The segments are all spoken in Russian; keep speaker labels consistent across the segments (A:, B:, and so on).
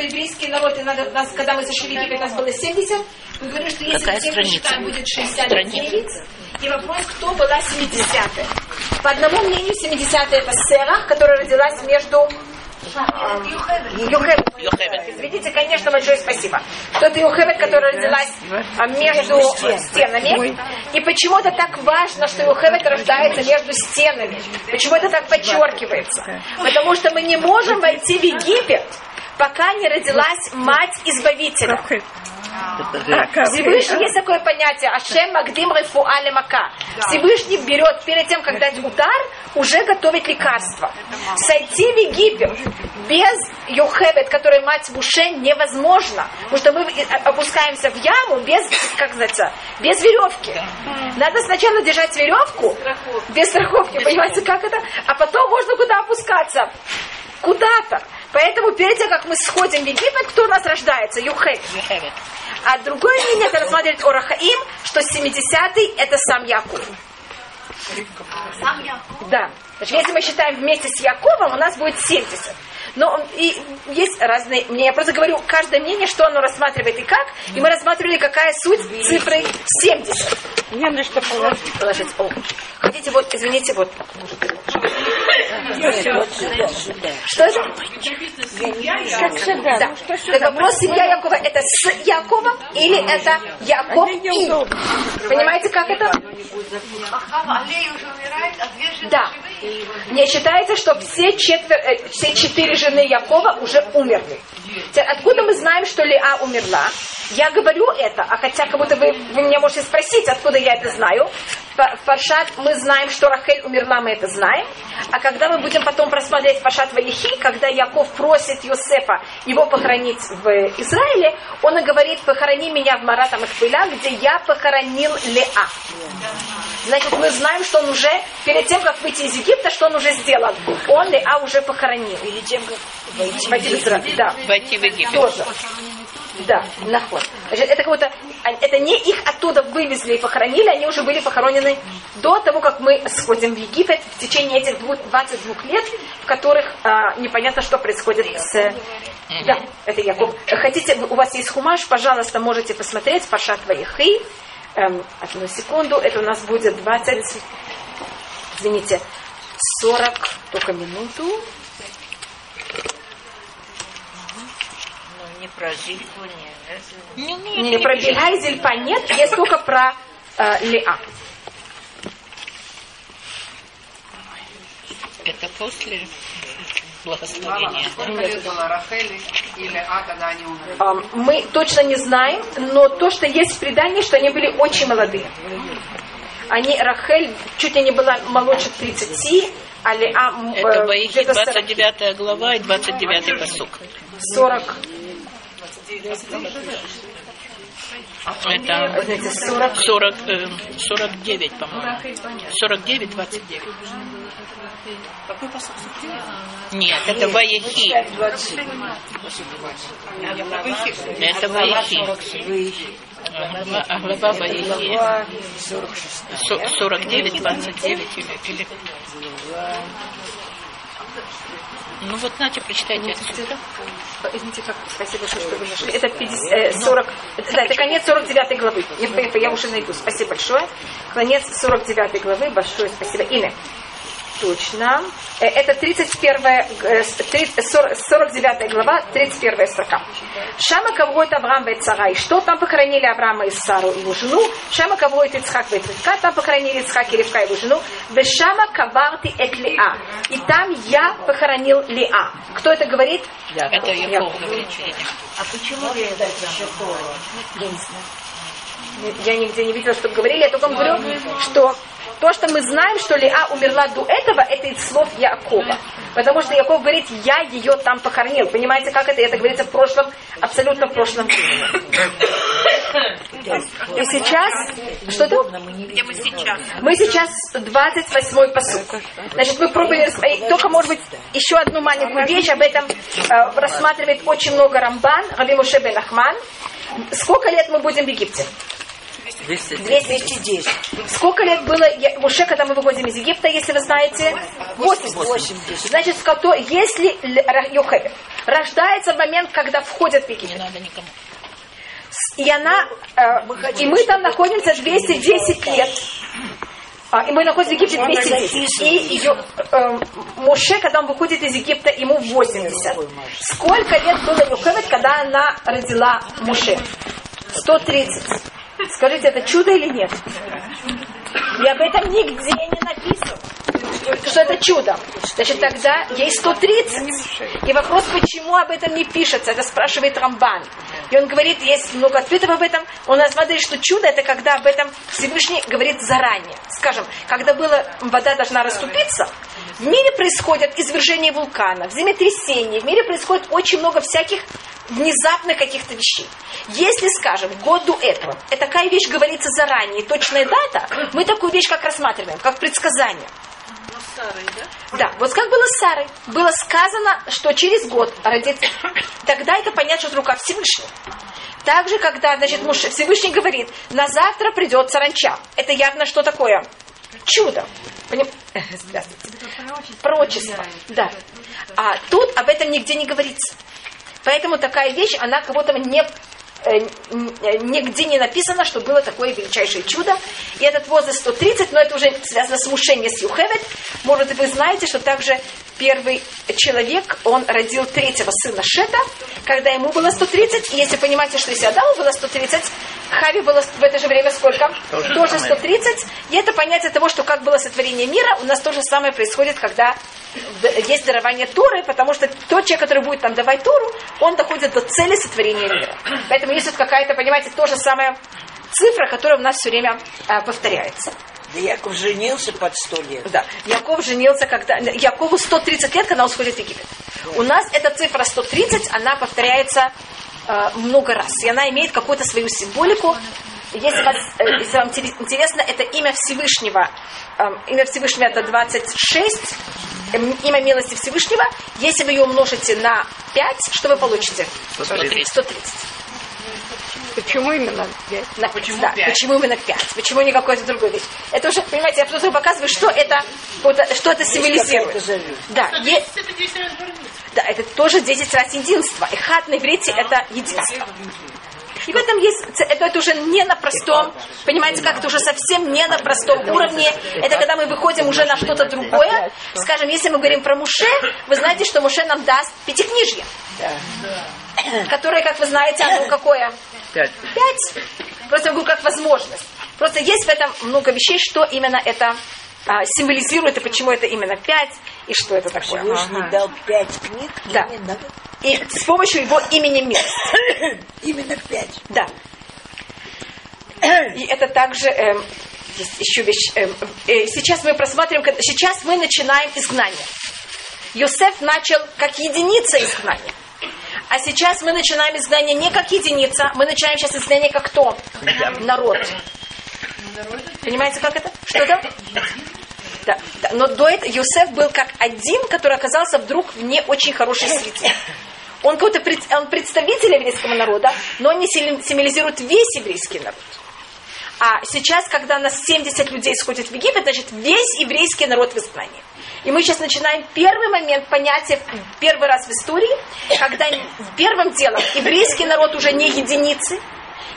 A: что еврейский народ, и надо, нас, когда мы зашли в Египет, нас было 70. Мы говорим, что если
B: Какая страница?
A: посчитаем, будет 69. И вопрос, кто была 70-я. По одному мнению, 70-я это Сера, которая родилась между Йохевет.
B: Йохевет.
A: Видите, конечно, большое спасибо. Что это Йохевет, которая родилась а, между стенами. И почему это так важно, что Йохевет рождается между стенами? Почему это так подчеркивается? Потому что мы не можем войти в Египет, пока не родилась мать Избавителя. Всевышний есть такое понятие Ашем Магдим Рефуа Мака. Всевышний берет перед тем, как дать удар, уже готовить лекарство. Сойти в Египет без Йохебет, которая мать Буше, невозможно. Потому что мы опускаемся в яму без, как называется, без веревки. Надо сначала держать веревку без страховки, понимаете, как это? А потом можно куда опускаться? Куда-то. Поэтому перед тем, как мы сходим в Египет, кто у нас рождается?
B: Йохевет.
A: А другое мнение, это рассматривает Орахаим, что 70-й это сам Яков. Да. Значит, если мы считаем вместе с Яковом, у нас будет 70. Но и есть разные мнения. Я просто говорю, каждое мнение, что оно рассматривает и как. И мы рассматривали, какая суть цифры 70.
C: Не на что положить.
A: Положить. О. Хотите, вот, извините, вот. Что это?
C: Как всегда.
A: Да. Так
C: сюда?
A: вопрос семья Якова это с Якова или это Яков
C: Это
A: и? Понимаете, как это? Да. Мне считается, что все, четвер... э, все четыре жены Якова уже умерли. Откуда мы знаем, что Леа умерла? Я говорю это, а хотя как будто вы, вы меня можете спросить, откуда я это знаю. Фа- В Паршат мы знаем, что Рахель умерла, мы это знаем. А когда мы будем потом просмотреть Паршат Ваехи, когда Яков просит Йосефа его похоронить в Израиле, он и говорит, похорони меня в Маратам Ихпыля, где я похоронил Леа. Значит, мы знаем, что он уже, перед тем, как выйти из Египта, что он уже сделал. Он Леа уже похоронил.
B: Перед тем, как войти в
A: Войти в Израиль,
B: Египет.
A: да.
B: Войти в Египет.
A: Тоже. Да, наход. Это как будто, а, это не их оттуда вывезли и похоронили, они уже были похоронены до того, как мы сходим в Египет в течение этих двух- 22 лет, в которых а, непонятно, что происходит с... Да, это Яков. Хотите, у вас есть хумаш, пожалуйста, можете посмотреть, Пашат Ваихи. Эм, одну секунду, это у нас будет 20, извините, 40, только минуту.
B: Ну, не про Зильфу, не... Не, не,
A: Не про Бельга и Зельпа нет, есть только про э, Леа.
B: Это после благословения.
A: Мы точно не знаем, но то, что есть в предании, что они были очень молодые. Они, Рахель, чуть ли не была моложе 30, а Леа
B: Это
A: э, где-то 40.
B: 29 глава и 29 посук.
A: 40,
B: Это
A: знаете, 40.
B: 40, э, 49, по-моему. 49, 29. Нет, это Ваихи. Это Ваихи. Глава- а глава Ваихи. Со- 49, 29 или, или... Ну вот, знаете, прочитайте отсюда.
A: Извините, как, спасибо, что вы нашли. Это 50, э, 40, это- да, это конец 49 главы. Я, я уже найду. Спасибо большое. Конец 49 главы. Большое спасибо. Имя. Точно. Э, Это 31, э, с- 30, 40 49 глава, 31 строка. Шама кавроет Авраам и Царай. Что там похоронили Авраама и Сару, его жену? Шама кавроет Ицхак и Ицхака. Там похоронили Ицхак и Ревка, его жену. Вешама каварти эт Леа. И там я похоронил Леа. Кто это говорит?
B: Это Яков говорит.
D: А почему я это
A: Я нигде не видела, чтобы говорили. Я только вам говорю, что то, что мы знаем, что Леа умерла до этого, это из слов Якова. Потому что Яков говорит, я ее там похоронил. Понимаете, как это? Это говорится в прошлом, абсолютно в прошлом. И сейчас, что это?
B: Где мы сейчас?
A: Мы сейчас 28-й посуд. Значит, мы пробовали, только, может быть, еще одну маленькую вещь, об этом э, рассматривает очень много Рамбан, Раби Моше бен Ахман. Сколько лет мы будем в Египте? 210. Сколько лет было Муше, когда мы выходим из Египта, если вы знаете? 80. Значит, ското- если л- ра- Йохевед рождается в момент, когда входят в
B: Не
A: Египет,
B: надо никому.
A: и она, э, и мы там находимся 210 лет. А, и мы находимся в Египте 210. И ее, э, Моше, когда он выходит из Египта, ему 80. Сколько лет было Йохевед, когда она родила Моше? 130. Скажите, это чудо или нет? И об этом нигде не написано. Что это чудо. Значит, тогда ей 130. И вопрос, почему об этом не пишется, это спрашивает Рамбан. И он говорит, есть много ответов об этом. Он рассматривает, что чудо это когда об этом Всевышний говорит заранее. Скажем, когда была, вода должна расступиться, в мире происходят извержения вулканов, землетрясения, в мире происходит очень много всяких внезапных каких-то вещей. Если, скажем, год до этого, и такая вещь говорится заранее, точная дата, мы такую вещь как рассматриваем, как предсказание. Да, вот как было с Сарой. Было сказано, что через год родится. Тогда это понятно, что рука Всевышнего. Также, когда, значит, муж Всевышний говорит, на завтра придет саранча. Это явно что такое? Чудо. Поним- Э, Здравствуйте. Пророчество. Да. А тут об этом нигде не говорится. Поэтому такая вещь, она как будто не, э, э, нигде не написано, что было такое величайшее чудо. И этот возраст 130, но это уже связано с мушением с Юхевет. Может, быть, вы знаете, что также первый человек, он родил третьего сына Шета, когда ему было 130. И если понимаете, что если Адаму было 130, Хави было в это же время сколько?
B: То же
A: Тоже
B: самое.
A: 130. И это понятие того, что как было сотворение мира, у нас то же самое происходит, когда есть дарование Торы, потому что тот человек, который будет там давать Тору, он доходит до цели сотворения мира. Поэтому есть вот какая-то, понимаете, то же самое цифра, которая у нас все время а, повторяется.
E: Да Яков женился под сто лет.
A: Да. Яков женился, когда... Якову 130 лет, когда он сходит в Египет. У нас эта цифра 130, она повторяется э, много раз. И она имеет какую-то свою символику. Если, вас, э, если вам интерес- интересно, это имя Всевышнего. Э, имя Всевышнего это 26. э, Имя милости Всевышнего. Если вы ее умножите на 5, что вы получите?
B: 130.
A: 130.
C: Почему именно пять?
A: На-
F: Почему
A: да,
F: пять?
A: почему именно 5? Почему не какой-то другой вещь? Это уже, понимаете, я просто показываю, что это, вот, что это символизирует. Да, е- да, это тоже 10 раз единство. И хат на иврите это единство. И в этом есть, это, это уже не на простом, понимаете, как это уже совсем не на простом уровне. Это когда мы выходим уже на что-то другое. Скажем, если мы говорим про Муше, вы знаете, что Муше нам даст пятикнижье. Которое, как вы знаете, оно какое?
B: Пять.
A: Пять. Просто я говорю, как возможность. Просто есть в этом много вещей, что именно это а, символизирует, и почему это именно пять, и что это такое.
E: Всевышний дал пять книг
A: Да.
E: именно,
A: И с помощью его имени мир.
E: именно пять.
A: Да. И это также эм, есть еще вещь. эм, э, сейчас мы просматриваем, сейчас мы начинаем изгнание. Йосеф начал как единица изгнания. А сейчас мы начинаем изгнание не как единица, мы начинаем сейчас изгнание как кто? Народ. Понимаете, как это? Что да? Да, да. Но до этого Йосеф был как один, который оказался вдруг в не очень хорошей свете. Он какой-то он представитель еврейского народа, но он не символизирует весь еврейский народ. А сейчас, когда нас 70 людей сходит в Египет, значит, весь еврейский народ в изгнании. И мы сейчас начинаем первый момент понятия, первый раз в истории, когда первым делом еврейский народ уже не единицы,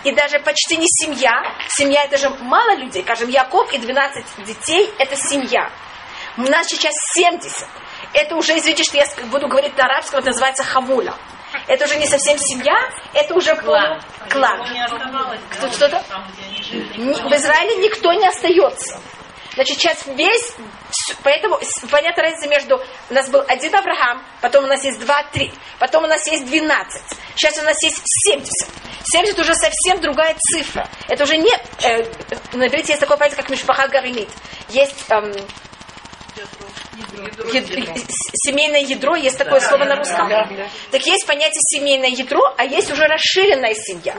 A: и даже почти не семья. Семья это же мало людей. Скажем, Яков и 12 детей это семья. У нас сейчас 70. Это уже, извините, что я буду говорить на арабском, это называется хамуля. Это уже не совсем семья, это уже клан. клан. Кто, что-то? В Израиле никто не остается. Значит, сейчас весь, поэтому понятна разница между, у нас был один Авраам, потом у нас есть два, три, потом у нас есть 12, сейчас у нас есть 70. 70 уже совсем другая цифра. Это уже не, э, на есть такое понятие, как Мишпаха Гаримит. Есть эм, яд- с- семейное ядро, есть такое слово на русском. Так есть понятие семейное ядро, а есть уже расширенная семья.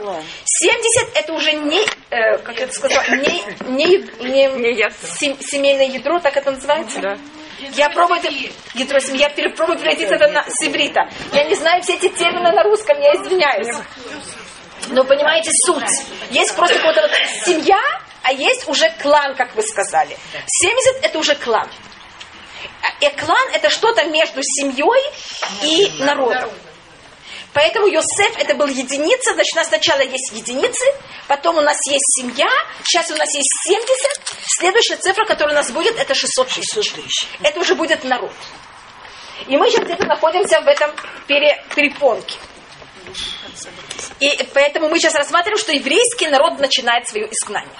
A: 70 это уже не, э, как это сказать, не, не, не сем- семейное ядро, так это называется? Я пробую это, ядро семьи, я перепробую превратить это на, с иврита. Я не знаю все эти термины на русском, я извиняюсь. Но понимаете суть. Есть просто какая-то вот семья, а есть уже клан, как вы сказали. 70 это уже клан. И клан это что-то между семьей и народом. Поэтому Йосеф это был единица, значит, у нас сначала есть единицы, потом у нас есть семья, сейчас у нас есть 70, следующая цифра, которая у нас будет, это 600 тысяч. Это уже будет народ. И мы сейчас где-то находимся в этом пере, перепонке. И поэтому мы сейчас рассматриваем, что еврейский народ начинает свое изгнание.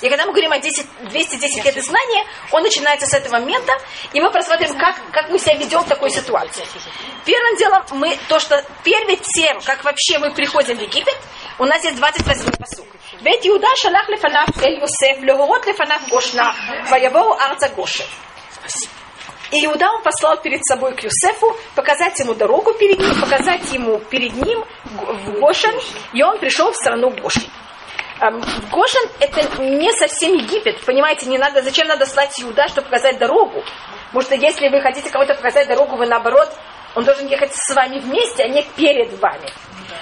A: И когда мы говорим о 10, 210 лет изгнания, он начинается с этого момента, и мы просмотрим, как, как мы себя ведем в такой ситуации. Первым делом мы, то, что перед тем, как вообще мы приходим в Египет, у нас есть 28 посук. Бет Иуда шалах лефанав эль Йосеф, леворот лефанав гошна, воевоу арца гоши. И Иуда он послал перед собой к Юсефу, показать ему дорогу перед ним, показать ему перед ним в Гошен, и он пришел в страну Гошен. Эм, Гошен это не совсем Египет, понимаете, не надо, зачем надо слать Иуда, чтобы показать дорогу? Потому что если вы хотите кому-то показать дорогу, вы наоборот, он должен ехать с вами вместе, а не перед вами.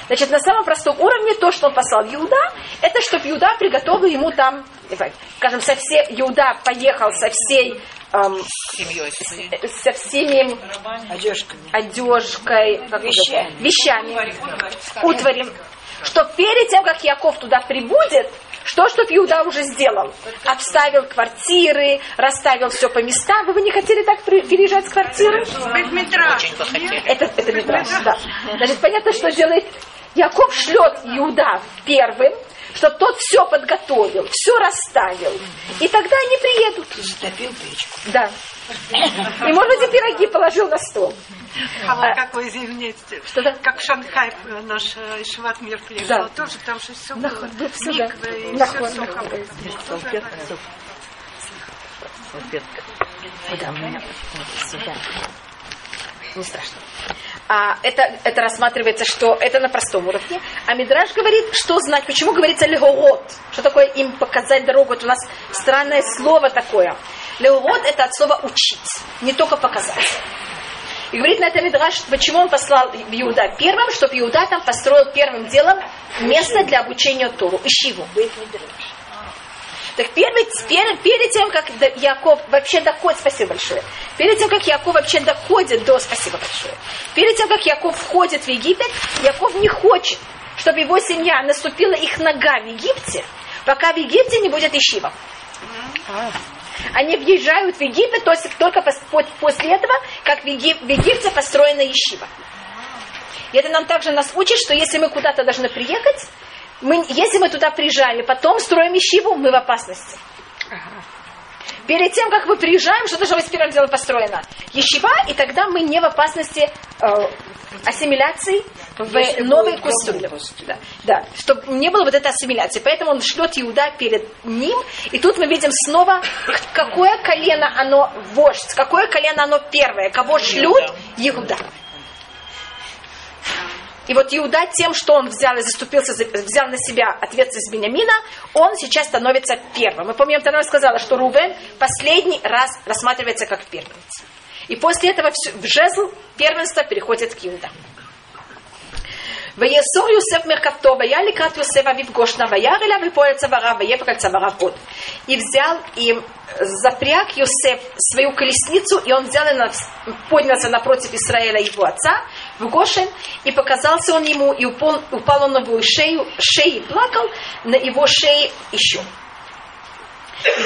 A: Значит, на самом простом уровне то, что он послал Иуда, это чтобы Иуда приготовил ему там, скажем, со всей, Иуда поехал со всей эм,
B: Семьей.
A: со всеми
E: Одежками.
A: одежкой,
E: Вещами.
A: вещами, утварем, что перед тем, как Яков туда прибудет, что, чтоб Иуда уже сделал? Обставил квартиры, расставил все по местам. Вы бы не хотели так переезжать с квартиры? Это, это Мидраш, да. Значит, понятно, что делает Яков шлет Иуда первым, чтобы тот все подготовил, все расставил. И тогда они приедут.
E: Затопил печку.
A: Да. И, может быть, и пироги положил на стол.
C: А вот
A: А.
C: как вы извините,
A: Что-то?
C: как в Шанхай наш э, Ишват Мир приезжал,
A: Да.
C: тоже там же все было.
A: да, всё, да.
C: Миквы и
A: Да,
C: все, все
A: да,
C: хорошо.
A: да. У меня сюда. Не страшно. А это, это рассматривается, что это на простом уровне. А Мидраш говорит, что знать, почему говорится легород. Что такое им показать дорогу? Это у нас странное слово такое. Легород это от слова учить, не только показать. И говорит на это Мидраш, почему он послал в Иуда первым, чтобы Иуда там построил первым делом место для обучения Тору, Ишиву. Так первый, перед, перед тем, как Яков вообще доходит, спасибо большое, перед тем, как Яков вообще доходит до, спасибо большое, перед тем, как Яков входит в Египет, Яков не хочет, чтобы его семья наступила их нога в Египте, пока в Египте не будет Ишива. Они въезжают в Египет только пос- по- после этого, как в, Еги- в Египте построена Ешива. И это нам также нас учит, что если мы куда-то должны приехать, мы, если мы туда приезжаем и потом строим Ешиву, мы в опасности. Перед тем, как мы приезжаем, что должно быть первым делом построено? Ешива, и тогда мы не в опасности э, ассимиляции в
E: Если
A: культуры.
E: голод.
A: Да, да, чтобы не было вот этой ассимиляции. Поэтому он шлет Иуда перед ним. И тут мы видим снова, какое колено оно вождь, какое колено оно первое, кого шлют Иуда. И вот Иуда тем, что он взял и заступился, за- взял на себя ответственность Бениамина, он сейчас становится первым. Мы помним, Тана сказала, что Рувен последний раз рассматривается как первенец. И после этого всё- в жезл первенства переходит к Иуда. ויאסור יוסף מרכבתו, והיה לקראת יוסף אביו גושנה, וירא אליו ויפול צוואריו, ויפק על צוואריו עוד. И взял и запряг Йосеф свою колесницу, и он взял и на- поднялся напротив Израиля его отца в Гошен, и показался он ему, и упал, упал он на его шею, шеи плакал на его шее еще.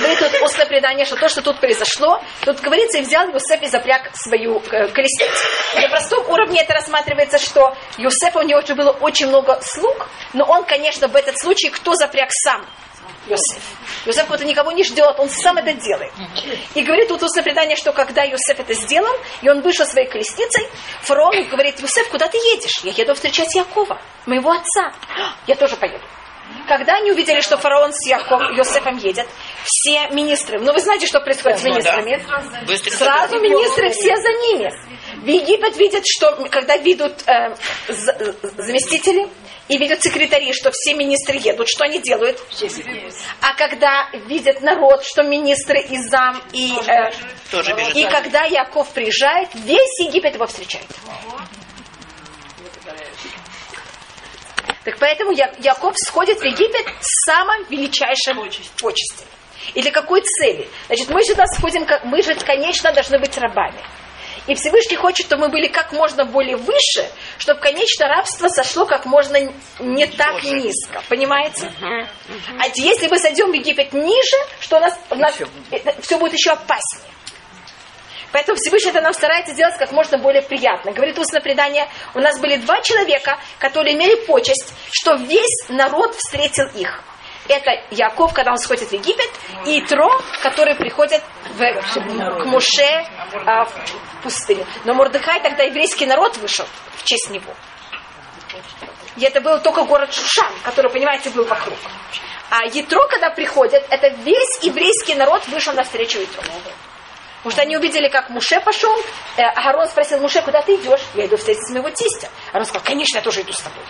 A: Мы тут устное предание, что то, что тут произошло, тут говорится, и взял Юсеф и запряг свою э, колесницу. На простом уровне это рассматривается, что Юсеф, у него уже было очень много слуг, но он, конечно, в этот случай, кто запряг сам? Йосеф. Йосеф кого-то никого не ждет, он сам это делает. И говорит тут устное предание, что когда Йосеф это сделал, и он вышел своей колесницей, фараон говорит, Йосеф, куда ты едешь? Я еду встречать Якова, моего отца. Я тоже поеду. Когда они увидели, что фараон с Яков, Йосефом едет, все министры, ну вы знаете, что происходит с
B: Ну
A: министрами? Сразу министры все за ними. В Египет видят, что когда видят э, заместители и видят секретари, что все министры едут, что они делают? А когда видят народ, что министры и зам, и, э,
B: тоже бежит.
A: и когда Яков приезжает, весь Египет его встречает. Так поэтому Я- Яков сходит в Египет с самым величайшим почестью. И для какой цели? Значит, мы сюда сходим, как мы же, конечно, должны быть рабами. И Всевышний хочет, чтобы мы были как можно более выше, чтобы, конечно, рабство сошло как можно не так низко. Понимаете? А если мы сойдем в Египет ниже, что у нас, у нас все будет еще опаснее. Поэтому Всевышний это нам старается сделать как можно более приятно. Говорит устное предание, у нас были два человека, которые имели почесть, что весь народ встретил их. Это Яков, когда он сходит в Египет, и Тро, который приходит в, к Муше а, в пустыню. Но Мордыхай тогда еврейский народ вышел в честь него. И это был только город Шушан, который, понимаете, был вокруг. А Ятро, когда приходит, это весь еврейский народ вышел навстречу Ятро. Потому что они увидели, как Муше пошел. Э, Агарон спросил, Муше, куда ты идешь? Я иду встретиться с моего тестя. Арон сказал, конечно, я тоже иду с тобой.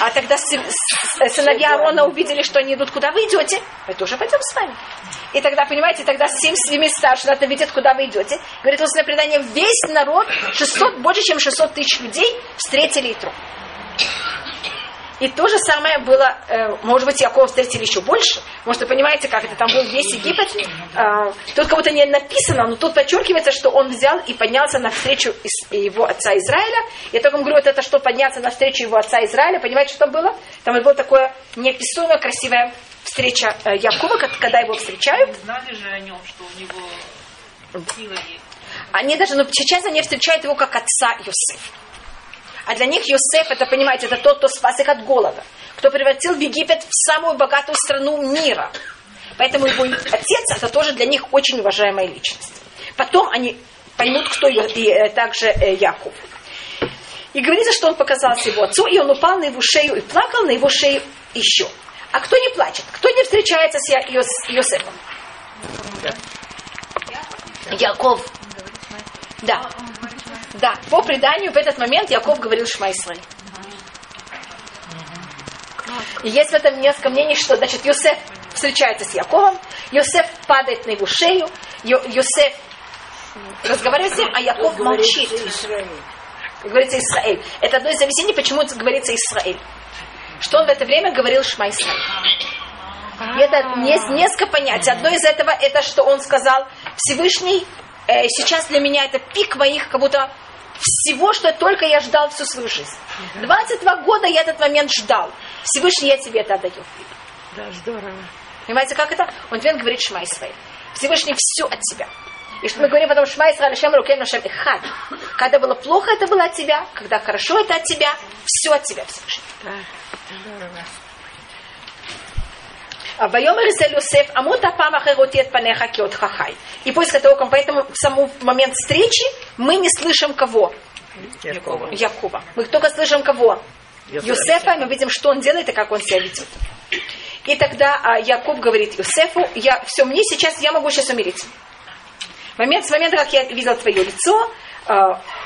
A: А тогда сыновья Арона увидели, что они идут, куда вы идете. Мы тоже пойдем с вами. И тогда, понимаете, тогда семь семи старшин это видят, куда вы идете. Говорит, устное предание, весь народ, 600, больше, чем 600 тысяч людей встретили Итру. И то же самое было, э, может быть, Якова встретили еще больше. Может, вы понимаете, как это там был весь Египет. Э, тут кого-то не написано, но тут подчеркивается, что он взял и поднялся навстречу из- его отца Израиля. Я только говорю, вот это что подняться навстречу его отца Израиля. Понимаете, что там было? Там было такое неописуемая красивая встреча э, Якова, когда его встречают.
B: Знали же о нем, что у него сила есть.
A: Они даже, ну, сейчас они встречают его как отца Йосефа. А для них Йосеф, это, понимаете, это тот, кто спас их от голода, кто превратил в Египет в самую богатую страну мира. Поэтому его отец, это тоже для них очень уважаемая личность. Потом они поймут, кто и, э, также э, Яков. И говорится, что он показался его отцу, и он упал на его шею и плакал на его шею еще. А кто не плачет? Кто не встречается с Йосефом? Яков. Да. Да, по преданию в этот момент Яков говорил Шма Исраиль. И есть в этом несколько мнений, что, значит, Йосеф встречается с Яковом, Йосеф падает на его шею, Йо- Йосеф разговаривает с ним, а Яков молчит. Говорится Израиль. Это одно из объяснений, почему говорится Израиль. Что он в это время говорил Шма Исраиль. И это есть несколько понятий. Одно из этого, это что он сказал, Всевышний, э, сейчас для меня это пик моих, как будто всего, что только я ждал всю свою жизнь. 22 года я этот момент ждал. Всевышний, я тебе это отдаю.
E: Да, здорово.
A: Понимаете, как это? Он теперь говорит Шма Исраиль. Всевышний все от тебя. И что мы говорим потом Шма Исраиль, Шем Рукем Шем Эхад. Когда было плохо, это было от тебя. Когда хорошо, это от тебя. Все от тебя, Всевышний.
E: Да, здорово.
A: Вайомер Изель Йосеф, Амута Пама Херутет Панеха Киот Хахай. И после того, как поэтому в саму момент встречи мы не слышим кого?
E: Якова.
A: Якова. Мы только слышим кого? Юсефа, и мы видим, что он делает и как он себя ведет. И тогда а, Якуб говорит Юсефу, я, все, мне сейчас, я могу сейчас умереть. Момент, с момента, как я видел твое лицо, э,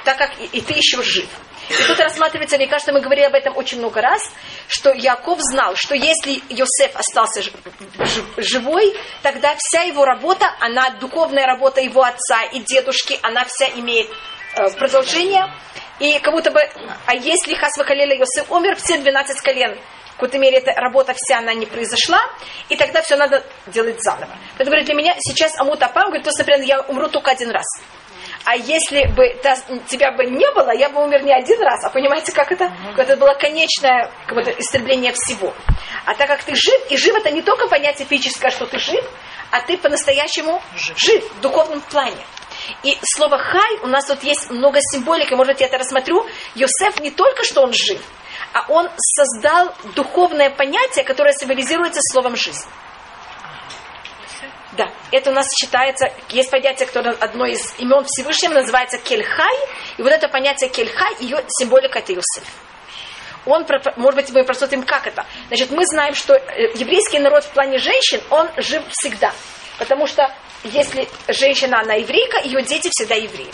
A: так как и, и ты еще жив. И тут рассматривается, мне кажется, мы говорили об этом очень много раз, что Яков знал, что если Йосеф остался живой, тогда вся его работа, она духовная работа его отца и дедушки, она вся имеет э, продолжение. И как будто бы, а если Хасва Халеля Йосеф умер, все 12 колен, какой-то мере эта работа вся, она не произошла, и тогда все надо делать заново. Поэтому говорит, для меня сейчас Амут Апам, говорит, то, есть, например, я умру только один раз. А если бы та- тебя бы не было, я бы умер не один раз. А понимаете, как это? Это было конечное как будто, истребление всего. А так как ты жив, и жив это не только понятие физическое, что ты жив, а ты по-настоящему жив в духовном плане. И слово хай, у нас тут есть много символики, может быть, я это рассмотрю. Йосеф не только что он жив, а он создал духовное понятие, которое символизируется словом жизнь. Да, это у нас считается, есть понятие, которое одно из имен Всевышнего называется Кельхай, и вот это понятие Кельхай, ее символика это Иосиф. Он, может быть, мы просмотрим, как это. Значит, мы знаем, что э, еврейский народ в плане женщин, он жив всегда. Потому что если женщина, она еврейка, ее дети всегда евреи.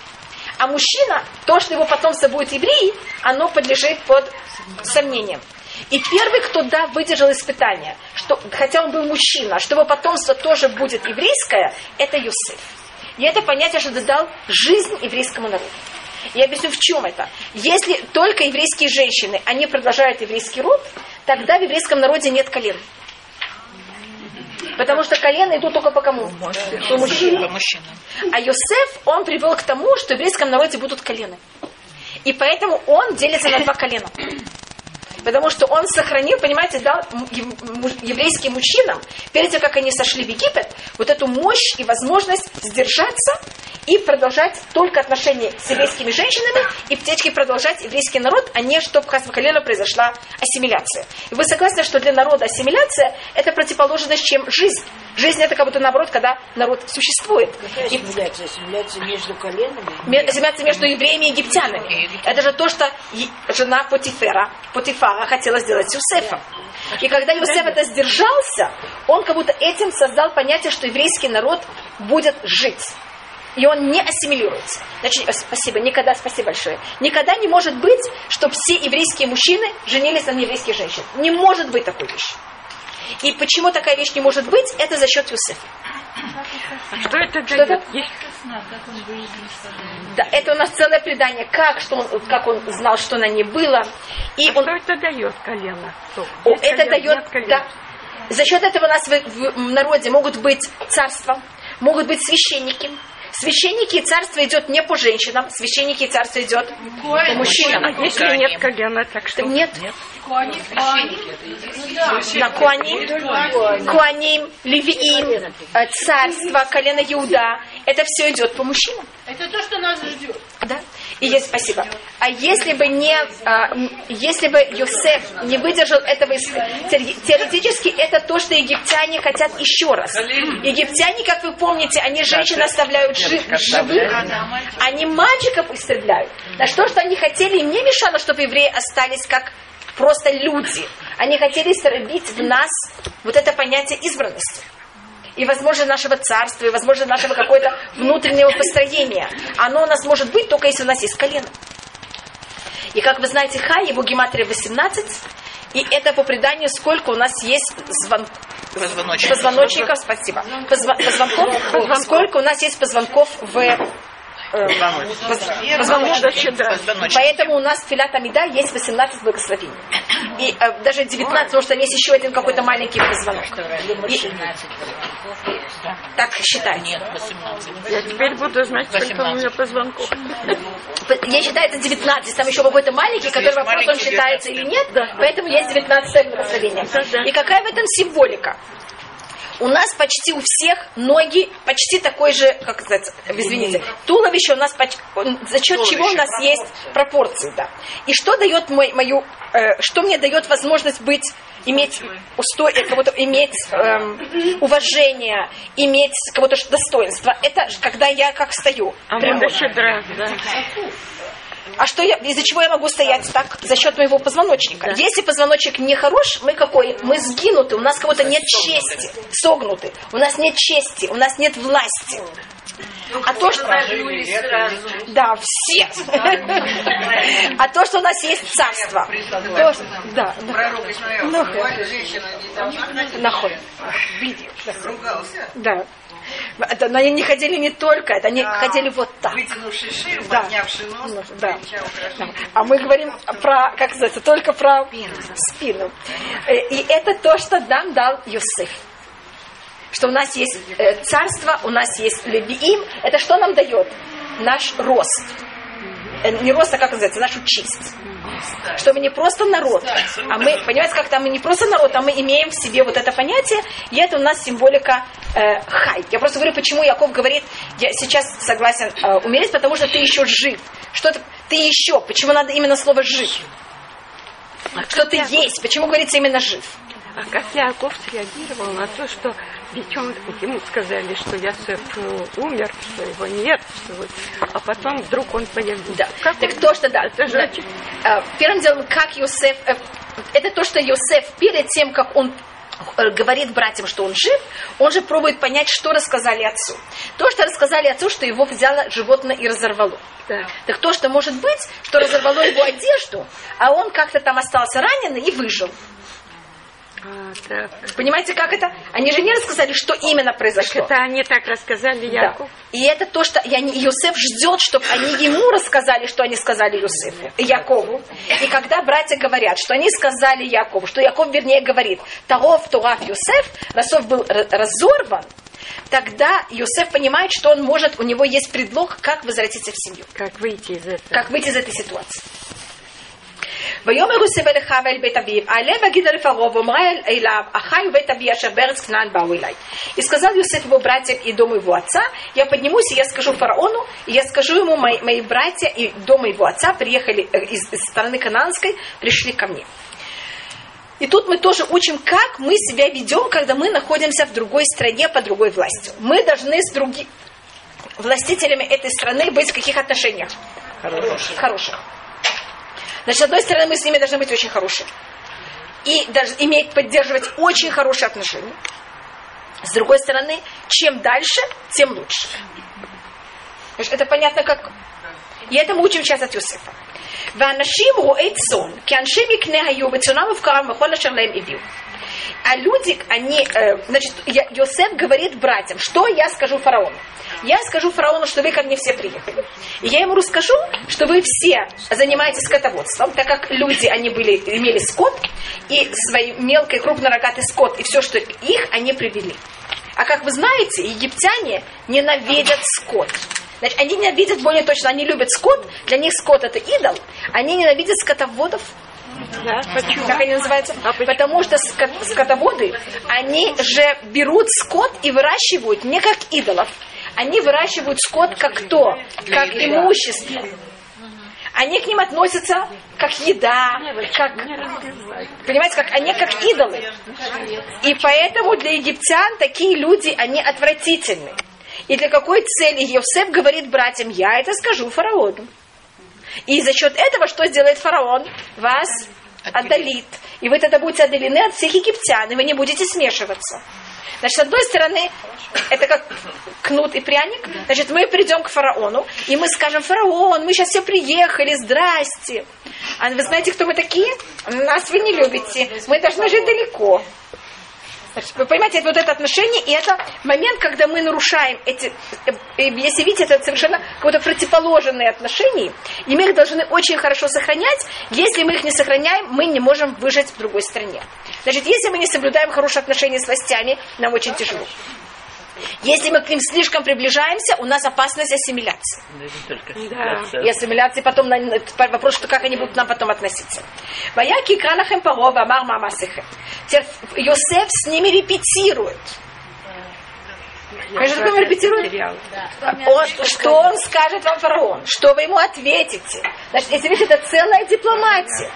A: А мужчина, то, что его потомство будет евреи, оно подлежит под сомнением. И первый, кто, да, выдержал испытание, что, хотя он был мужчина, что его потомство тоже будет еврейское, это Юсеф. И это понятие, что дал жизнь еврейскому народу. Я объясню, в чем это. Если только еврейские женщины, они продолжают еврейский род, тогда в еврейском народе нет колен. Потому что колено идут только по кому? По мужчинам. А Йосеф, он привел к тому, что в еврейском народе будут колены. И поэтому он делится на два колена. Потому что он сохранил, понимаете, дал еврейским мужчинам, перед тем, как они сошли в Египет, вот эту мощь и возможность сдержаться и продолжать только отношения с еврейскими женщинами и птички продолжать еврейский народ, а не чтобы колено произошла ассимиляция. И вы согласны, что для народа ассимиляция это противоположность, чем жизнь. Жизнь это как будто наоборот, когда народ существует. И
E: Ассимиляция, ассимиляция между коленами.
A: Ассимиляция между евреями и египтянами. Это же то, что жена Потифера, Потифара хотела сделать с Юсефом. И когда Юсеф это сдержался, он как будто этим создал понятие, что еврейский народ будет жить. И он не ассимилируется. Значит, спасибо, никогда, спасибо большое. Никогда не может быть, чтобы все еврейские мужчины женились на нееврейских женщин. Не может быть такой вещи. И почему такая вещь не может быть, это за счет Юсефа.
E: Что это
A: Что это?
E: дает? Есть
A: Да, это у нас целое предание, как, что он, как он знал, что на ней было. И
E: А
A: он,
E: что это дает колено? Что?
A: О, это
E: колено,
A: дает,
E: нет колена?
A: да. За счет этого у нас в, в народе могут быть царства, могут быть священники. Священники и царство идет не по женщинам, священники и царство идет по
E: А
A: мужчинам.
E: если нет колена, так что?
A: Нет. На Куаним, Куаним, Левиим, э, царство, колено Иуда. Это все идет по мужчинам.
D: Это то, что нас ждет.
A: Да. И есть, спасибо. А если бы не, а, если бы Йосеф не выдержал этого, теоретически это то, что египтяне хотят еще раз. Египтяне, как вы помните, они женщин оставляют жи- живых, они мальчиков истребляют. На что, что они хотели, им не мешало, чтобы евреи остались как просто люди. Они хотели истребить в нас вот это понятие избранности и, возможно, нашего царства, и, возможно, нашего какого-то внутреннего построения. Оно у нас может быть только если у нас есть колено. И, как вы знаете, Хай, его гематрия 18, и это по преданию, сколько у нас есть звон-
B: Позвоночник.
A: позвоночников, спасибо, Позва- позвонков, сколько у нас есть позвонков в э.
B: Позвоночник.
A: Поэтому у нас в Филат Амида есть 18 благословений. И э, даже 19, потому что там есть еще один какой-то маленький позвонок. И- так считаю.
B: Нет, 18.
E: Я теперь буду знать, сколько у
B: 18.
E: меня позвонков.
A: Я считаю, это 19, там еще какой-то маленький, который вопрос, он считается
B: 19.
A: или нет, поэтому есть 19 благословение. И какая в этом символика? У нас почти у всех ноги почти такой же, как сказать, извините, туловище у нас, поч- он- за счет чего у нас есть пропорции, да. И что дает мой, мою, э, что мне дает возможность быть, иметь устой, э, кого-то иметь эм, уважение, иметь кого-то достоинство, это когда я как стою.
E: А
A: прямо.
E: вот щедра, да.
A: А что я, из-за чего я могу стоять так? За счет моего позвоночника. Если позвоночник не хорош, мы какой? Мы сгинуты, у нас кого-то нет чести, согнуты, у нас нет чести, у нас нет власти. А то, что... Да, все. А то, что у нас есть царство. Да, да.
F: Пророк Ишмаэл,
A: Ну,
F: ругался,
A: Да. Это, но они не ходили не только это, они
F: Да.
A: ходили вот так.
F: вытянувший шею,
A: Да.
F: поднявший нос,
A: Ну, да. Да. А мы говорим про, как называется, только про спину. Э, И это то, что нам дал Юсеф. Что у нас есть э, царство, у нас есть левиим. Это что нам дает? Наш рост. Э, Не рост, а как называется? Нашу честь. Что мы не просто народ, а мы, понимаете, как там мы не просто народ, а мы имеем в себе вот это понятие, и это у нас символика э, хай. Я просто говорю, почему Яков говорит, я сейчас согласен э, умереть, потому что ты еще жив. Что ты, ты еще? Почему надо именно слово жив? Что ты есть? Почему говорится именно жив?
E: А как Яков среагировал на то, что он, ему сказали, что Ясеф э, умер, что его нет, что вот, а потом вдруг он появился.
A: Да.
E: Как
A: так
E: он-
A: то, что да.
E: Это очень-
A: Э, Первым делом, как Йосеф, э, это то, что Йосеф перед тем, как он говорит братьям, что он жив, он же пробует понять, что рассказали отцу. То, что рассказали отцу, что его взяло животное и разорвало.
E: Да.
A: Так то, что может быть, что разорвало его одежду, а он как-то там остался раненый и выжил.
E: А, так.
A: Понимаете, как это? Они же не рассказали, что именно произошло.
E: Это они так рассказали
A: Да.
E: Яку.
A: И это то, что я Иосиф ждет, чтобы они ему рассказали, что они сказали Иосифу, Якову. И когда братья говорят, что они сказали Якову, что Яков, вернее, говорит, Таров, Турав, Иосиф, Расов был разорван, тогда Иосиф понимает, что он может, у него есть предлог, как возвратиться в семью,
E: Как выйти из этого?
A: как выйти из этой ситуации. ויאמר יוסף אל אחיו ואל בית אביו, אעלה ואגיד אל פרעה ואומרה אל- אליו, אחי ובית אבי אשר בארץ כנען באו אליי. И сказал Иосиф его братьям и дому его отца, я поднимусь, и я скажу фараону, и я скажу ему, мои, мои братья и дома его отца приехали э, из, из страны Кананской, пришли ко мне. И тут мы тоже учим, как мы себя ведем, когда мы находимся в другой стране под другой властью. Мы должны с другими властителями этой страны быть в каких отношениях? Хороших. Хороших. Значит, с одной стороны, мы с ними должны быть очень хорошие. И даже иметь, поддерживать очень хорошие отношения. С другой стороны, чем дальше, тем лучше. Значит, Это понятно как... И это мы учим сейчас от Юсефа. ואנשים רועי צאן, כי אנשי מקנה היו בצאנם ובקרם וכל אשר להם הביאו. А люди, они, э, значит, я- Йосеф говорит братьям, что я скажу фараону. Я скажу фараону, что вы ко мне все приехали. И я ему расскажу, что вы все занимаетесь скотоводством, так как люди, они были, имели скот, и свой мелкий, крупнорогатый скот, и все, что их, они привели. А как вы знаете, египтяне ненавидят скот. Значит, они ненавидят более точно, они любят скот, для них скот это идол, они ненавидят скотоводов,
E: Да, почему?
A: как они называются?
E: А почему?
A: Потому что скот- скотоводы, они же берут скот и выращивают не как идолов. Они выращивают скот как кто? Как имущество. Они к ним относятся как еда, как, понимаете, как они как идолы. И поэтому для египтян такие люди, они отвратительны. И для какой цели Йосеф говорит братьям, я это скажу фараону. И за счет этого что сделает фараон? Вас отдалит. И вы тогда будете отдалены от всех египтян, и вы не будете смешиваться. Значит, с одной стороны, это как кнут и пряник. Значит, мы придем к фараону, и мы скажем, фараон, мы сейчас все приехали, здрасте. А вы знаете, кто мы такие? Нас вы не любите. Мы должны жить далеко. Вы понимаете, это вот это отношение, и это момент, когда мы нарушаем эти, э, э, если видите, это совершенно какое-то противоположные отношения, и мы их должны очень хорошо сохранять. Если мы их не сохраняем, мы не можем выжить в другой стране. Значит, если мы не соблюдаем хорошие отношения с властями, нам очень тяжело. Если мы к ним слишком приближаемся, у нас опасность ассимиляции.
E: Да.
A: И ассимиляции потом на, вопрос, что как они будут к нам потом относиться. Ваяки кранахем парова амар. Теперь Йосеф с ними репетирует. Конечно, он репетирует?
E: Материал.
A: Он- что он скажет вам фараон? Что вы ему ответите? Значит, если видите, это целая дипломатия.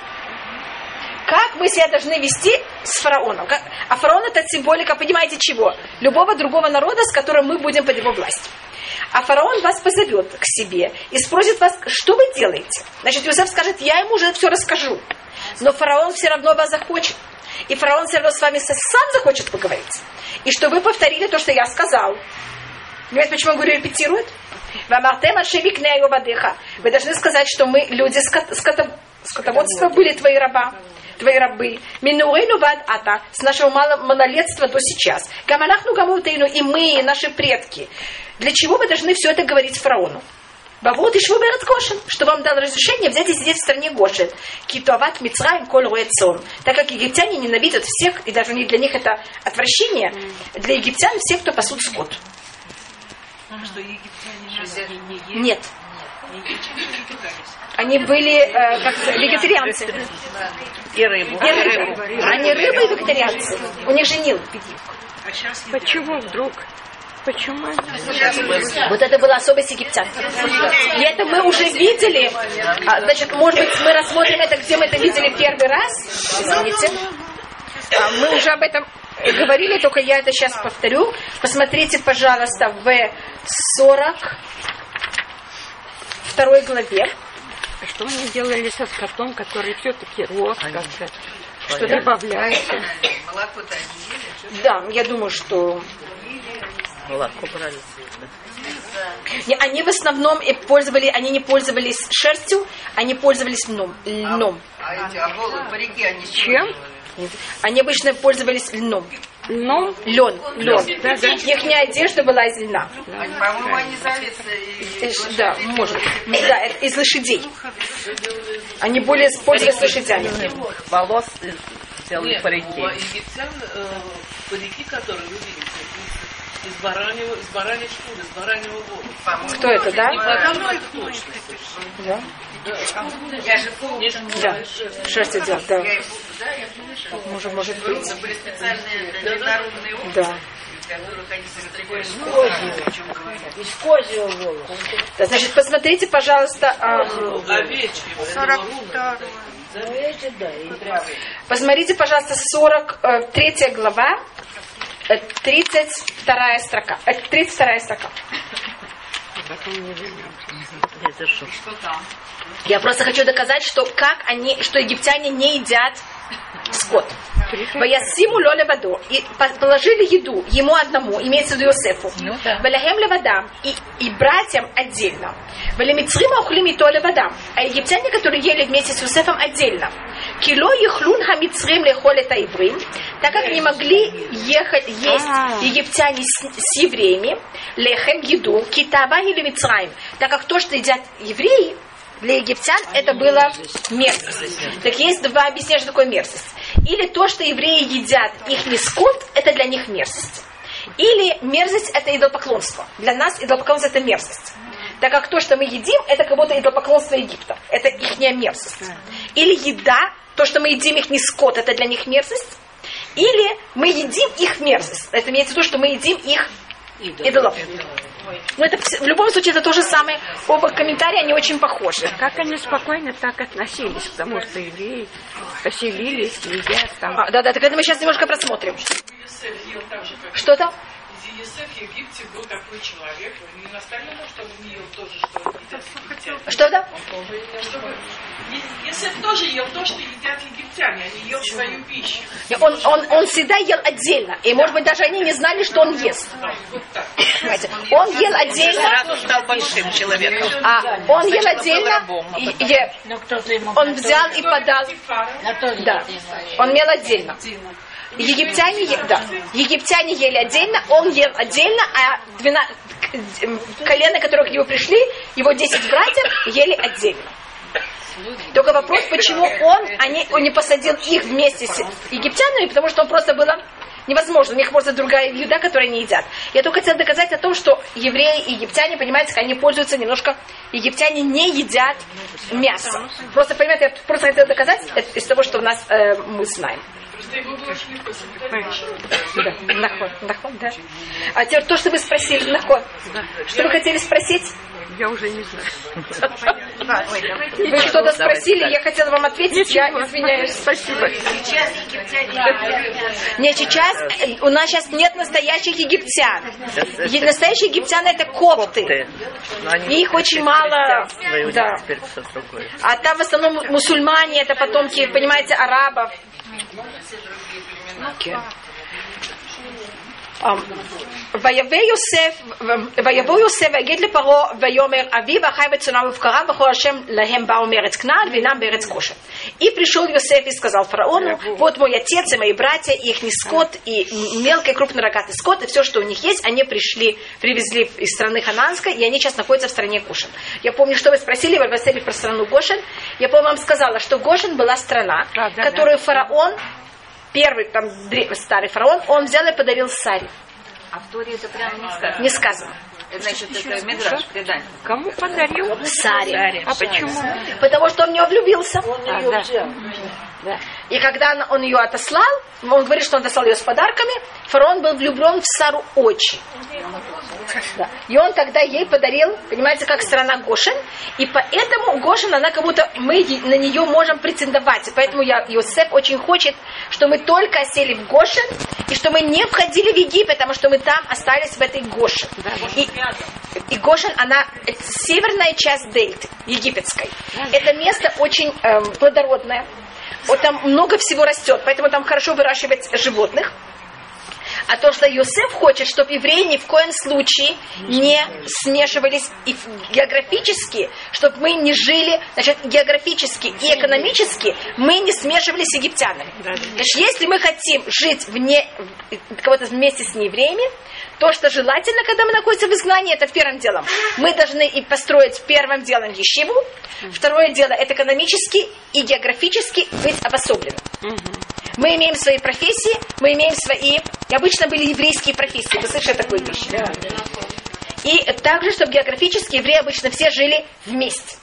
A: Как мы себя должны вести с фараоном? Как- А фараон это символика, понимаете, чего? Любого другого народа, с которым мы будем под его властью. А фараон вас позовет к себе и спросит вас, что вы делаете? Значит, Иосиф скажет, я ему уже все расскажу. Но фараон все равно вас захочет. И фараон все равно с вами сам захочет поговорить. И что вы повторили то, что я сказал. Понимаете, почему я говорю репетирует? Вы должны сказать, что мы люди скот- ското- скотоводства были твои раба твои рабы. Минурейну вад ата, с нашего мало- малолетства до сейчас. Гаманахну гамутейну, и мы, и наши предки. Для чего вы должны все это говорить фараону? Бавот и Швуберет Гошин, что вам дал разрешение взять и сидеть в стране Гошин. Китоват Мицраем коль руэцон. Так как египтяне ненавидят всех, и даже не для них это отвращение, для египтян всех, кто пасут скот.
F: Что египтяне же не.
A: Нет. Они были э, как вегетарианцы.
B: И рыбу.
A: И рыбы. Они рыбы и вегетарианцы. У них же Нил.
F: Сейчас
E: Почему вдруг? Почему они?
A: Вот это была особость египтян. И это мы уже видели. А, значит, может быть, мы рассмотрим это, где мы это видели первый раз. Извините. А, мы уже об этом говорили, только я это сейчас повторю. Посмотрите, пожалуйста, в 40 второй главе.
E: А что они делали со скотом, который все-таки рос как-то? Что добавляется?
F: молоко-то они ели.
A: Да, я думаю, что
B: Молоко брали.
A: Они в основном и пользовали, они не пользовались шерстью, они пользовались льном. льном.
D: А эти оголы, парики, они с
E: Чем?
A: Они обычно пользовались льном.
E: Ну,
A: Лен, лен.
E: Да, да.
A: Их одежда была из льна.
D: Они, По-моему, они зависы и...
A: Э, Да, может. Да, это из лошадей. Они более пользовались лошадями.
F: волос сделали
B: Нет,
F: парики.
B: египтян э, парики, которые вы видите, из, бараньего, из бараньей шкуры, из бараньего волоса.
A: Кто это, да?
B: Не потому это точно.
A: Да.
D: Я же
A: Да. Шерсть идет, да.
D: их помню,
A: Может, может быть.
D: были специальные опыты,
A: Да.
D: которых они
A: Из козьего Да, значит, посмотрите, пожалуйста, а,
B: Овечьи, вот это рубля.
C: 42
A: посмотрите, пожалуйста, 43 глава, э, 32 строка. э, 32 строка. Я просто хочу доказать, что как они, что египтяне не едят скот. Ваясиму лёля воду. И по- положили еду ему одному, имеется в виду Иосифу. Валяхем левадам. И, и братьям отдельно. Валимицрима ухлим то левадам. А египтяне, которые ели вместе с Иосифом отдельно. Кило ехлун хамицрим лехоль это иврим. Так как не могли ехать, есть египтяне с, с евреями, лехем еду, китаба или мицраим. Так как то, что едят евреи, для египтян это было мерзость. Так есть два объяснения, что такое мерзость. Или то, что евреи едят их не скот, это для них мерзость. Или мерзость это идолопоклонство. Для нас идолопоклонство это мерзость. Так как то, что мы едим, это как будто идолопоклонство Египта. Это их мерзость. Или еда, то, что мы едим их не скот, это для них мерзость. Или мы едим их мерзость. Это имеется в виду, что мы едим их идолов. Ну, это в любом случае это то же самое. Оба комментария, они очень похожи.
E: как они спокойно так относились, потому что евреи поселились, едят там.
A: А, да, да, так это мы сейчас немножко просмотрим.
B: Иосиф Иосиф в Египте был такой человек, не настолько, чтобы он не ел то же, что едят египтяне.
A: Что там?
B: Чтобы... Иосиф тоже ел то, что едят египтяне, они ел свою пищу.
A: Не, Он, он, он всегда ел отдельно. И, может быть, даже они не знали, что он ест.
B: Вот так.
A: Понимаете? Он ел отдельно,
F: Сразу стал большим человеком.
A: а он ел отдельно, и- е- он взял и подал. Да, он ел отдельно. Египтяне, е- да, египтяне ели отдельно, он ел отдельно, а 12, к- м, колено, которые к нему пришли, его 10 братьев, ели отдельно. Только вопрос, почему он, они, он не посадил их вместе с египтянами, потому что он просто было невозможно. У них просто другая еда, которую они едят. Я только хотела доказать о том, что евреи и египтяне, понимаете, они пользуются немножко... Египтяне не едят мясо. Просто, понимаете, я просто хотела доказать из того, что у нас э, мы знаем. Да, наход, наход, да. А теперь то, что вы спросили, наход. Что вы хотели спросить?
E: Я уже не знаю.
A: Вы что-то спросили, я хотела вам ответить, я извиняюсь.
E: Спасибо.
D: Сейчас египтяне
A: Нет, сейчас, э, у нас сейчас нет настоящих египтян. Настоящие египтяне это копты. Их очень мало, да. А там в основном мусульмане, это потомки, понимаете, арабов. Окей. Ам, ויבא יוסף, ויבוא יוסף ויגיד לפרעה ויאמר אבי ואחי בצאנם ובקרם וכל השם להם באו מארץ כנען ואינם בארץ кошер. И пришел Йосеф и сказал фараону, вот мой отец и мои братья, и их скот, и мелкий крупнорогатый скот, и все, что у них есть, они пришли, привезли из страны Хананской, и они сейчас находятся в стране Гошин. Я помню, что вы спросили, вы спросили про страну Гошин. Я, по-моему, вам сказала, что Гошин была страна,
E: Да, да,
A: которую фараон первый там старый фараон, он взял и подарил Саре.
G: А в Торе это прямо не сказано.
A: Не сказано.
G: Значит, это Мидраш, предание.
E: Кому подарил?
A: Саре.
E: А почему?
A: Потому что он в нее влюбился.
E: А, да.
A: Да. И когда он- он ее отослал, он говорит, что он отослал ее с подарками, фараон был влюблен в Сару очень. Да. И он тогда ей подарил, понимаете, как страна Гошин, и поэтому Гошин, она как будто мы на нее можем претендовать. И поэтому я, Йосеф очень хочет, что мы только осели в Гошин, и что мы не входили в Египет, потому что мы там остались в этой Гошин. И, и Гошин, она северная часть дельты египетской. Это место очень эм, плодородное. Вот там много всего растет, поэтому там хорошо выращивать животных. А то, что Йосеф хочет, чтобы евреи ни в коем случае не смешивались и географически, чтобы мы не жили, значит, географически и экономически мы не смешивались с египтянами. Значит, если мы хотим жить вне, кого-то вместе с неевреями, то, что желательно, когда мы находимся в изгнании, это первым делом. Мы должны и построить первым делом ешиву. Второе дело, это экономически и географически быть обособленным. Мы имеем свои профессии, мы имеем свои... И обычно были еврейские профессии. Вы слышали такую вещь? И также, чтобы географически евреи обычно все жили вместе.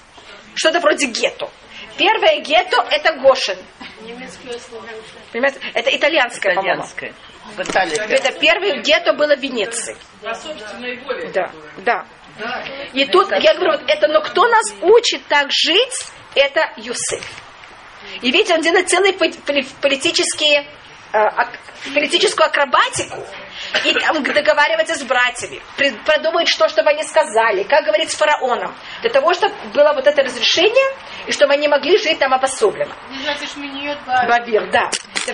A: Что-то вроде гетто. Первое гетто – это Гошин. Понимаете? Это итальянское, по-моему.
B: Итальянское. Италии.
A: Это первое гетто было в Венеции.
B: По собственной воле.
A: Да, да. И тут я говорю, вот это, но кто нас учит так жить, это Юсеф. И видите, он делает целые пол- поли- политические, э, политическую акробатику. И там договаривается с братьями, продумывает, что, чтобы они сказали, как говорить с фараоном. Для того, чтобы было вот это разрешение, и чтобы они могли жить там обособленно. Бабир, да.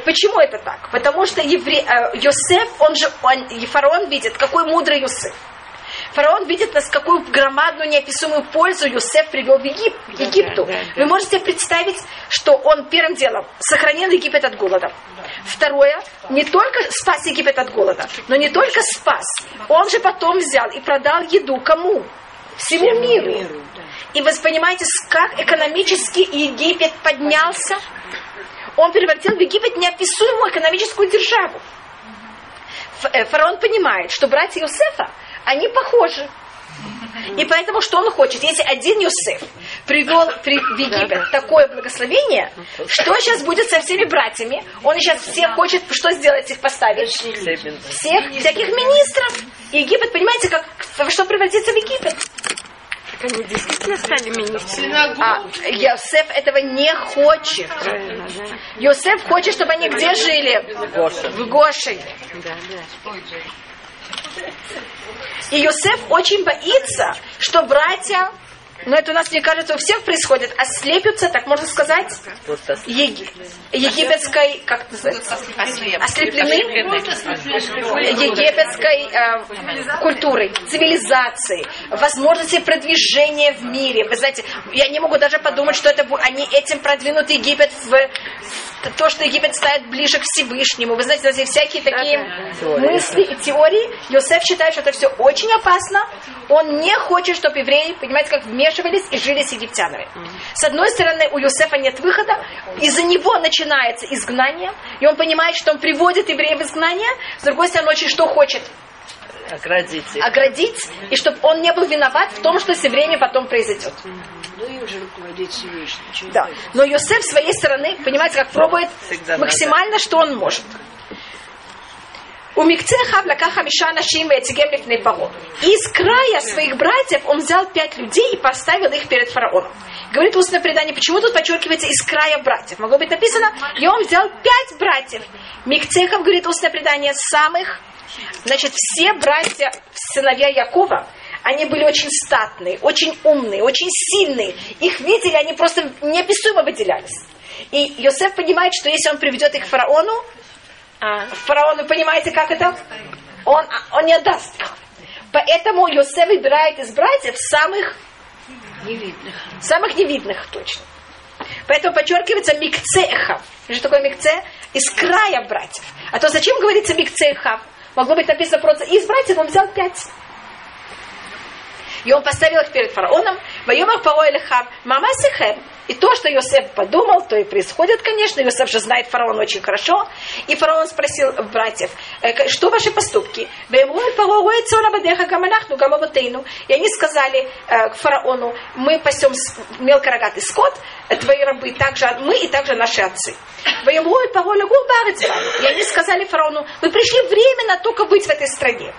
A: Почему это так? Потому что евре... э, Йосеф, он же, он, фараон видит, какой мудрый Йосеф. Фараон видит, нас какую громадную неописуемую пользу Юсеф привел в Егип- Египту.
E: да, да.
A: Вы можете представить, что он первым делом сохранил Египет от голода. Второе, не только спас Египет от голода, но не только спас, он же потом взял и продал еду кому? Всему миру. И вы понимаете, как экономически Египет поднялся? Он превратил в Египет неописуемую экономическую державу. Э, Фараон понимает, что братья Иосифа, они похожи. И поэтому что он хочет? Если один Юсеф привел при- в Египет такое благословение, что сейчас будет со всеми братьями? Он сейчас всех хочет, что сделать их поставить? Всех, всяких министров. И Египет, понимаете, как, во что превратится в Египет?
E: Так они действительно стали министрами.
A: А Йосеф этого не хочет. Йосеф хочет, чтобы они где жили? В Гошине.
E: Да, да.
A: И Йосеф очень боится, что братья, но это у нас, мне кажется, у всех происходит, ослепятся, так можно сказать, еги- египетской, как это называется? Ослеплены египетской э, культурой, цивилизацией, возможности продвижения в мире. Вы знаете, я не могу даже подумать, что это они этим продвинут Египет в, то, что Египет ставит ближе к Всевышнему. Вы знаете, всякие такие мысли и теории. Йосеф считает, что это все очень опасно. Он не хочет, чтобы евреи, понимаете, как вмешивались и жили с египтянами. С одной стороны, у Йосефа нет выхода, из-за него начинается изгнание, и он понимает, что он приводит евреев в изгнание. С другой стороны, он очень что хочет?
B: Оградите.
A: Оградить, и чтобы он не был виноват в том, что с евреями потом произойдет.
C: Ну руководить
A: Да. Но Йосеф с своей стороны, понимаете, как пробует
B: Всегда
A: максимально, что он может. Микцеха лакаха Миша Нашим Вецигем Лифней Паро. И из края своих братьев он взял пять людей и поставил их перед фараоном. Говорит устное предание, почему тут подчеркивается из края братьев? Могло быть написано, и он взял пять братьев. Микцехов, говорит устное предание, самых, значит, все братья, сыновья Якова, они были очень статные, очень умные, очень сильные. Их видели, они просто неописуемо выделялись. И Йосеф понимает, что если он приведет их к фараону, а, вы понимаете, как это? Он, он не отдаст. Поэтому Йосеф выбирает из братьев самых
C: Невидных.
A: самых невидных точно. Поэтому подчеркивается микцеха. Что такое микце? Из края братьев. А то зачем говорится микцеха? Могло быть написано просто из братьев он взял пять. И он поставил их перед фараоном. Воемах Паро Элихам, мама Сихем. И то, что Йосеф подумал, то и происходит, конечно. Йосеф же знает фараона очень хорошо. И фараон спросил братьев, «Э, что ваши поступки? И они сказали э, к фараону, мы пасем мелкорогатый скот, э, твои рабы, также мы и также наши отцы. Воемруй Паро лягур барец бану». И они сказали фараону, вы пришли временно только быть в этой стране.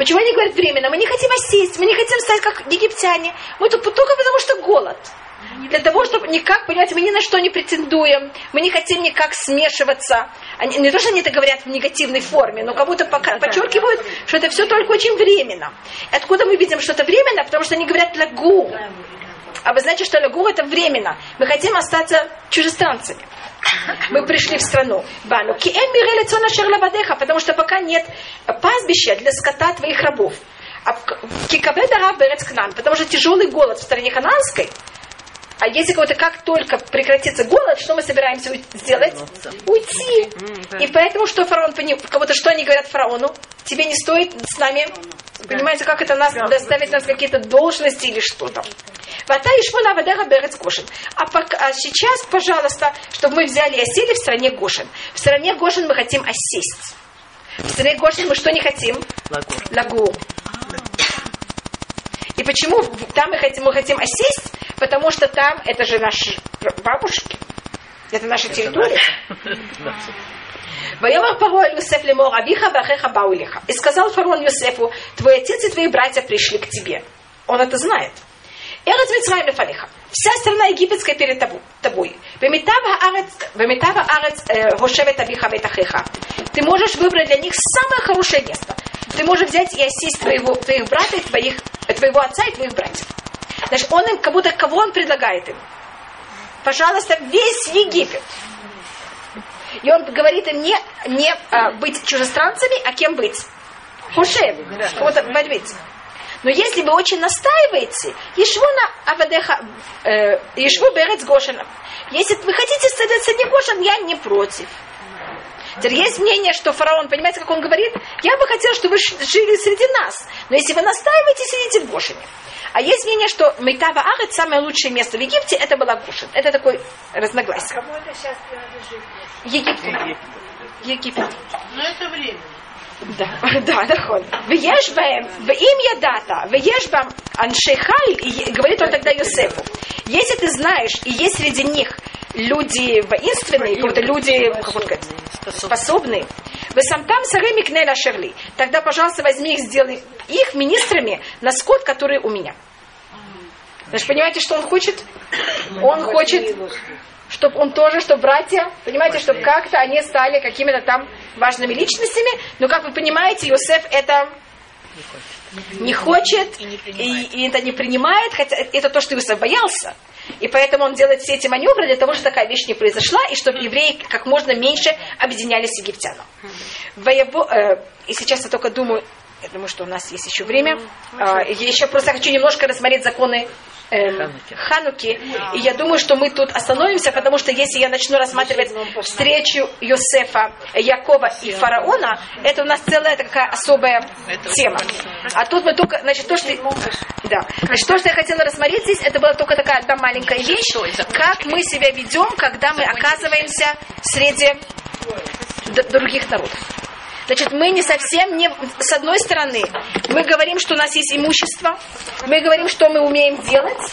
A: Почему они говорят временно? Мы не хотим осесть, мы не хотим стать как египтяне. Мы тут только потому, что голод. Для того, чтобы никак, понимаете, мы ни на что не претендуем, мы не хотим никак смешиваться. Они, не то, что они это говорят в негативной форме, но как будто пока, подчеркивают, что это все только очень временно. И откуда мы видим, что это временно? Потому что они говорят лагу. А вы знаете, что Лагур это временно. Мы хотим остаться чужестранцами. Мы пришли в страну. Бану. Потому что пока нет пастбища для скота твоих рабов. А Кикабеда раб берет к нам, потому что тяжелый голод в стране хананской, а если кого-то как только прекратится голод, что мы собираемся сделать? Уйти. И поэтому что фараон, кого-то что они говорят фараону? Тебе не стоит с нами, понимаете, как это нас доставить нас какие-то должности или что-то. Вата Ишмона Вадеха Берец Гошин. А, пока, а сейчас, пожалуйста, чтобы мы взяли и осели в стране Гошин. В стране Гошин мы хотим осесть. В стране Гошин мы что не хотим? Лагу. И почему там мы хотим, мы хотим осесть? Потому что там это же наши бабушки. Это наша территория. Воемах пароль Юсеф лемор Абиха Бахеха Баулиха. И сказал фараон Юсефу, твой отец и твои братья пришли к тебе. Он это знает. Эрец Мицраим Лефалиха. Вся страна египетская перед тобой. Вемитава арец Гошевет Абиха Ветахеха. Ты можешь выбрать для них самое хорошее место. Ты можешь взять и осесть твоего, твоих братьев, твоих, твоего отца и твоих братьев. Значит, он им, как будто кого он предлагает им? Пожалуйста, весь Египет. И он говорит им не, не а, быть чужестранцами, а кем быть? Хушем, кого-то борьбить. Но если вы очень настаиваете, Ешвуна Авадеха, э, Ешву Берец Гошина. Если вы хотите садиться не Гошин, я не против. Теперь есть мнение, что фараон, понимаете, как он говорит, я бы хотел, чтобы вы жили среди нас. Но если вы настаиваете, сидите в Гошине. А есть мнение, что Мейтава Ахет, самое лучшее место в Египте, это была Гошин. Это такой разногласие.
D: Кому это сейчас принадлежит?
A: Египет. Египет.
B: Но это время.
A: Да, да, нахон. Веш бэм, в им я дата, веш бэм аншейхаль, говорит он тогда Юсефу. Если ты знаешь, и есть среди них люди воинственные, какие-то люди способные, вы сам там сареми кнеля шерли. Тогда, пожалуйста, возьми их, сделай их министрами на скот, который у меня. Вы понимаете, что он хочет? Он хочет чтобы он тоже, чтобы братья, понимаете, чтобы как-то они стали какими-то там важными личностями. Но, как вы понимаете, Иосиф это не хочет, и, и это не принимает, хотя это то, что Иосиф боялся. И поэтому он делает все эти маневры для того, чтобы такая вещь не произошла, и чтобы евреи как можно меньше объединялись с египтянам. Э, и сейчас я только думаю, я думаю, что у нас есть еще время. А, я еще просто хочу немножко рассмотреть законы эм, Хануки. И я думаю, что мы тут остановимся, потому что если я начну рассматривать встречу Йосефа, Якова и фараона, это у нас целая такая особая тема. А тут мы только, значит, то, что, да, значит, то, что я хотела рассмотреть здесь, это была только такая одна маленькая вещь, как мы себя ведем, когда мы оказываемся среди других народов. Значит, мы не совсем не... С одной стороны, мы говорим, что у нас есть имущество, мы говорим, что мы умеем делать,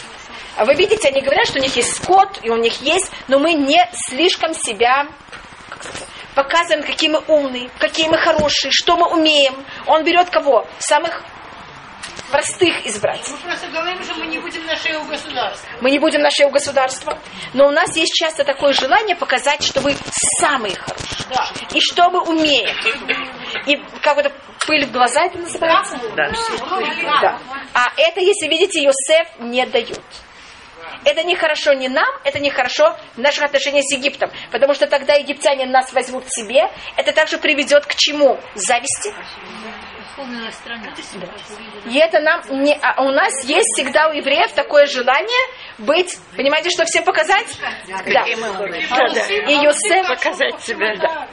A: а вы видите, они говорят, что у них есть скот, и у них есть, но мы не слишком себя показываем, какие мы умные, какие мы хорошие, что мы умеем. Он берет кого? Самых простых избрать.
D: Мы просто говорим, что мы не будем на шею государства.
A: Мы не будем на шею государства. Но у нас есть часто такое желание показать, что вы самые хорошие.
D: Да.
A: И что мы умеем. И как это пыль в глаза это называется?
B: Да.
A: Да. А это, если видите, Йосеф не дает. Это нехорошо не нам, это нехорошо в наших отношениях с Египтом. Потому что тогда египтяне нас возьмут к себе. Это также приведет к чему? Зависти. И это нам не, а у нас есть всегда у евреев такое желание быть, понимаете, что всем показать? Да. да. И Йосеф
E: показать себя.
A: Да.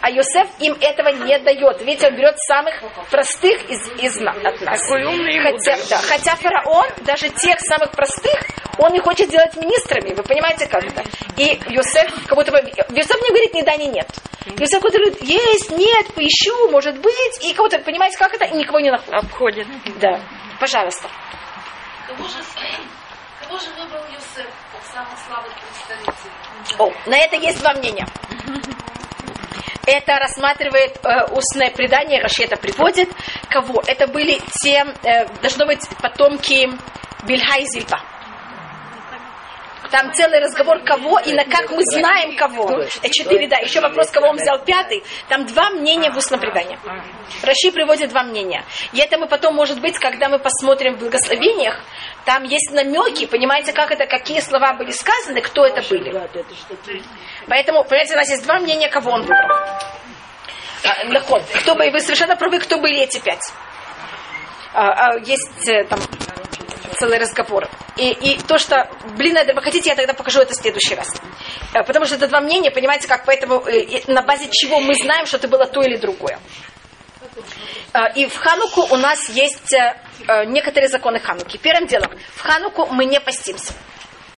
A: А Йосеф им этого не дает. Видите, он берет самых простых из, из от нас. Хотя, да, хотя фараон, даже тех самых простых, он не хочет делать министрами. Вы понимаете, как это? И Йосеф как будто бы... Йосеф не говорит ни да, ни нет. Йосеф говорит, есть, нет, поищу, может быть. И кого-то, понимаете, как это? И никого не находит.
E: Обходит.
A: Да. Пожалуйста.
F: Кого же, кого же выбрал Юсеф как самый слабый представитель?
A: О, на это есть два мнения. Это рассматривает э, устное предание, Раши это приводит. Кого? Это были те, э, должно быть, потомки Бильха и Зильпа. Там целый разговор кого и на как мы знаем кого. Э, Четыре, да. Еще вопрос, кого он взял пятый. Там два мнения в устном предании. Раши приводит два мнения. И это мы потом, может быть, когда мы посмотрим в благословениях, там есть намеки, понимаете, как это, какие слова были сказаны, кто это были. Поэтому, понимаете, у нас есть два мнения, кого он выбрал. А. Кто бы, вы совершенно правы, кто были эти пять. А, а, есть э, там целый разговор. И, и то, что, блин, это вы хотите, я тогда покажу это в следующий раз. Э, Потому что это два мнения, понимаете, как поэтому э, на базе чего мы знаем, что это было то или другое. Э, И в Хануку у нас есть некоторые законы Хануки. Первым делом, в Хануку мы не постимся.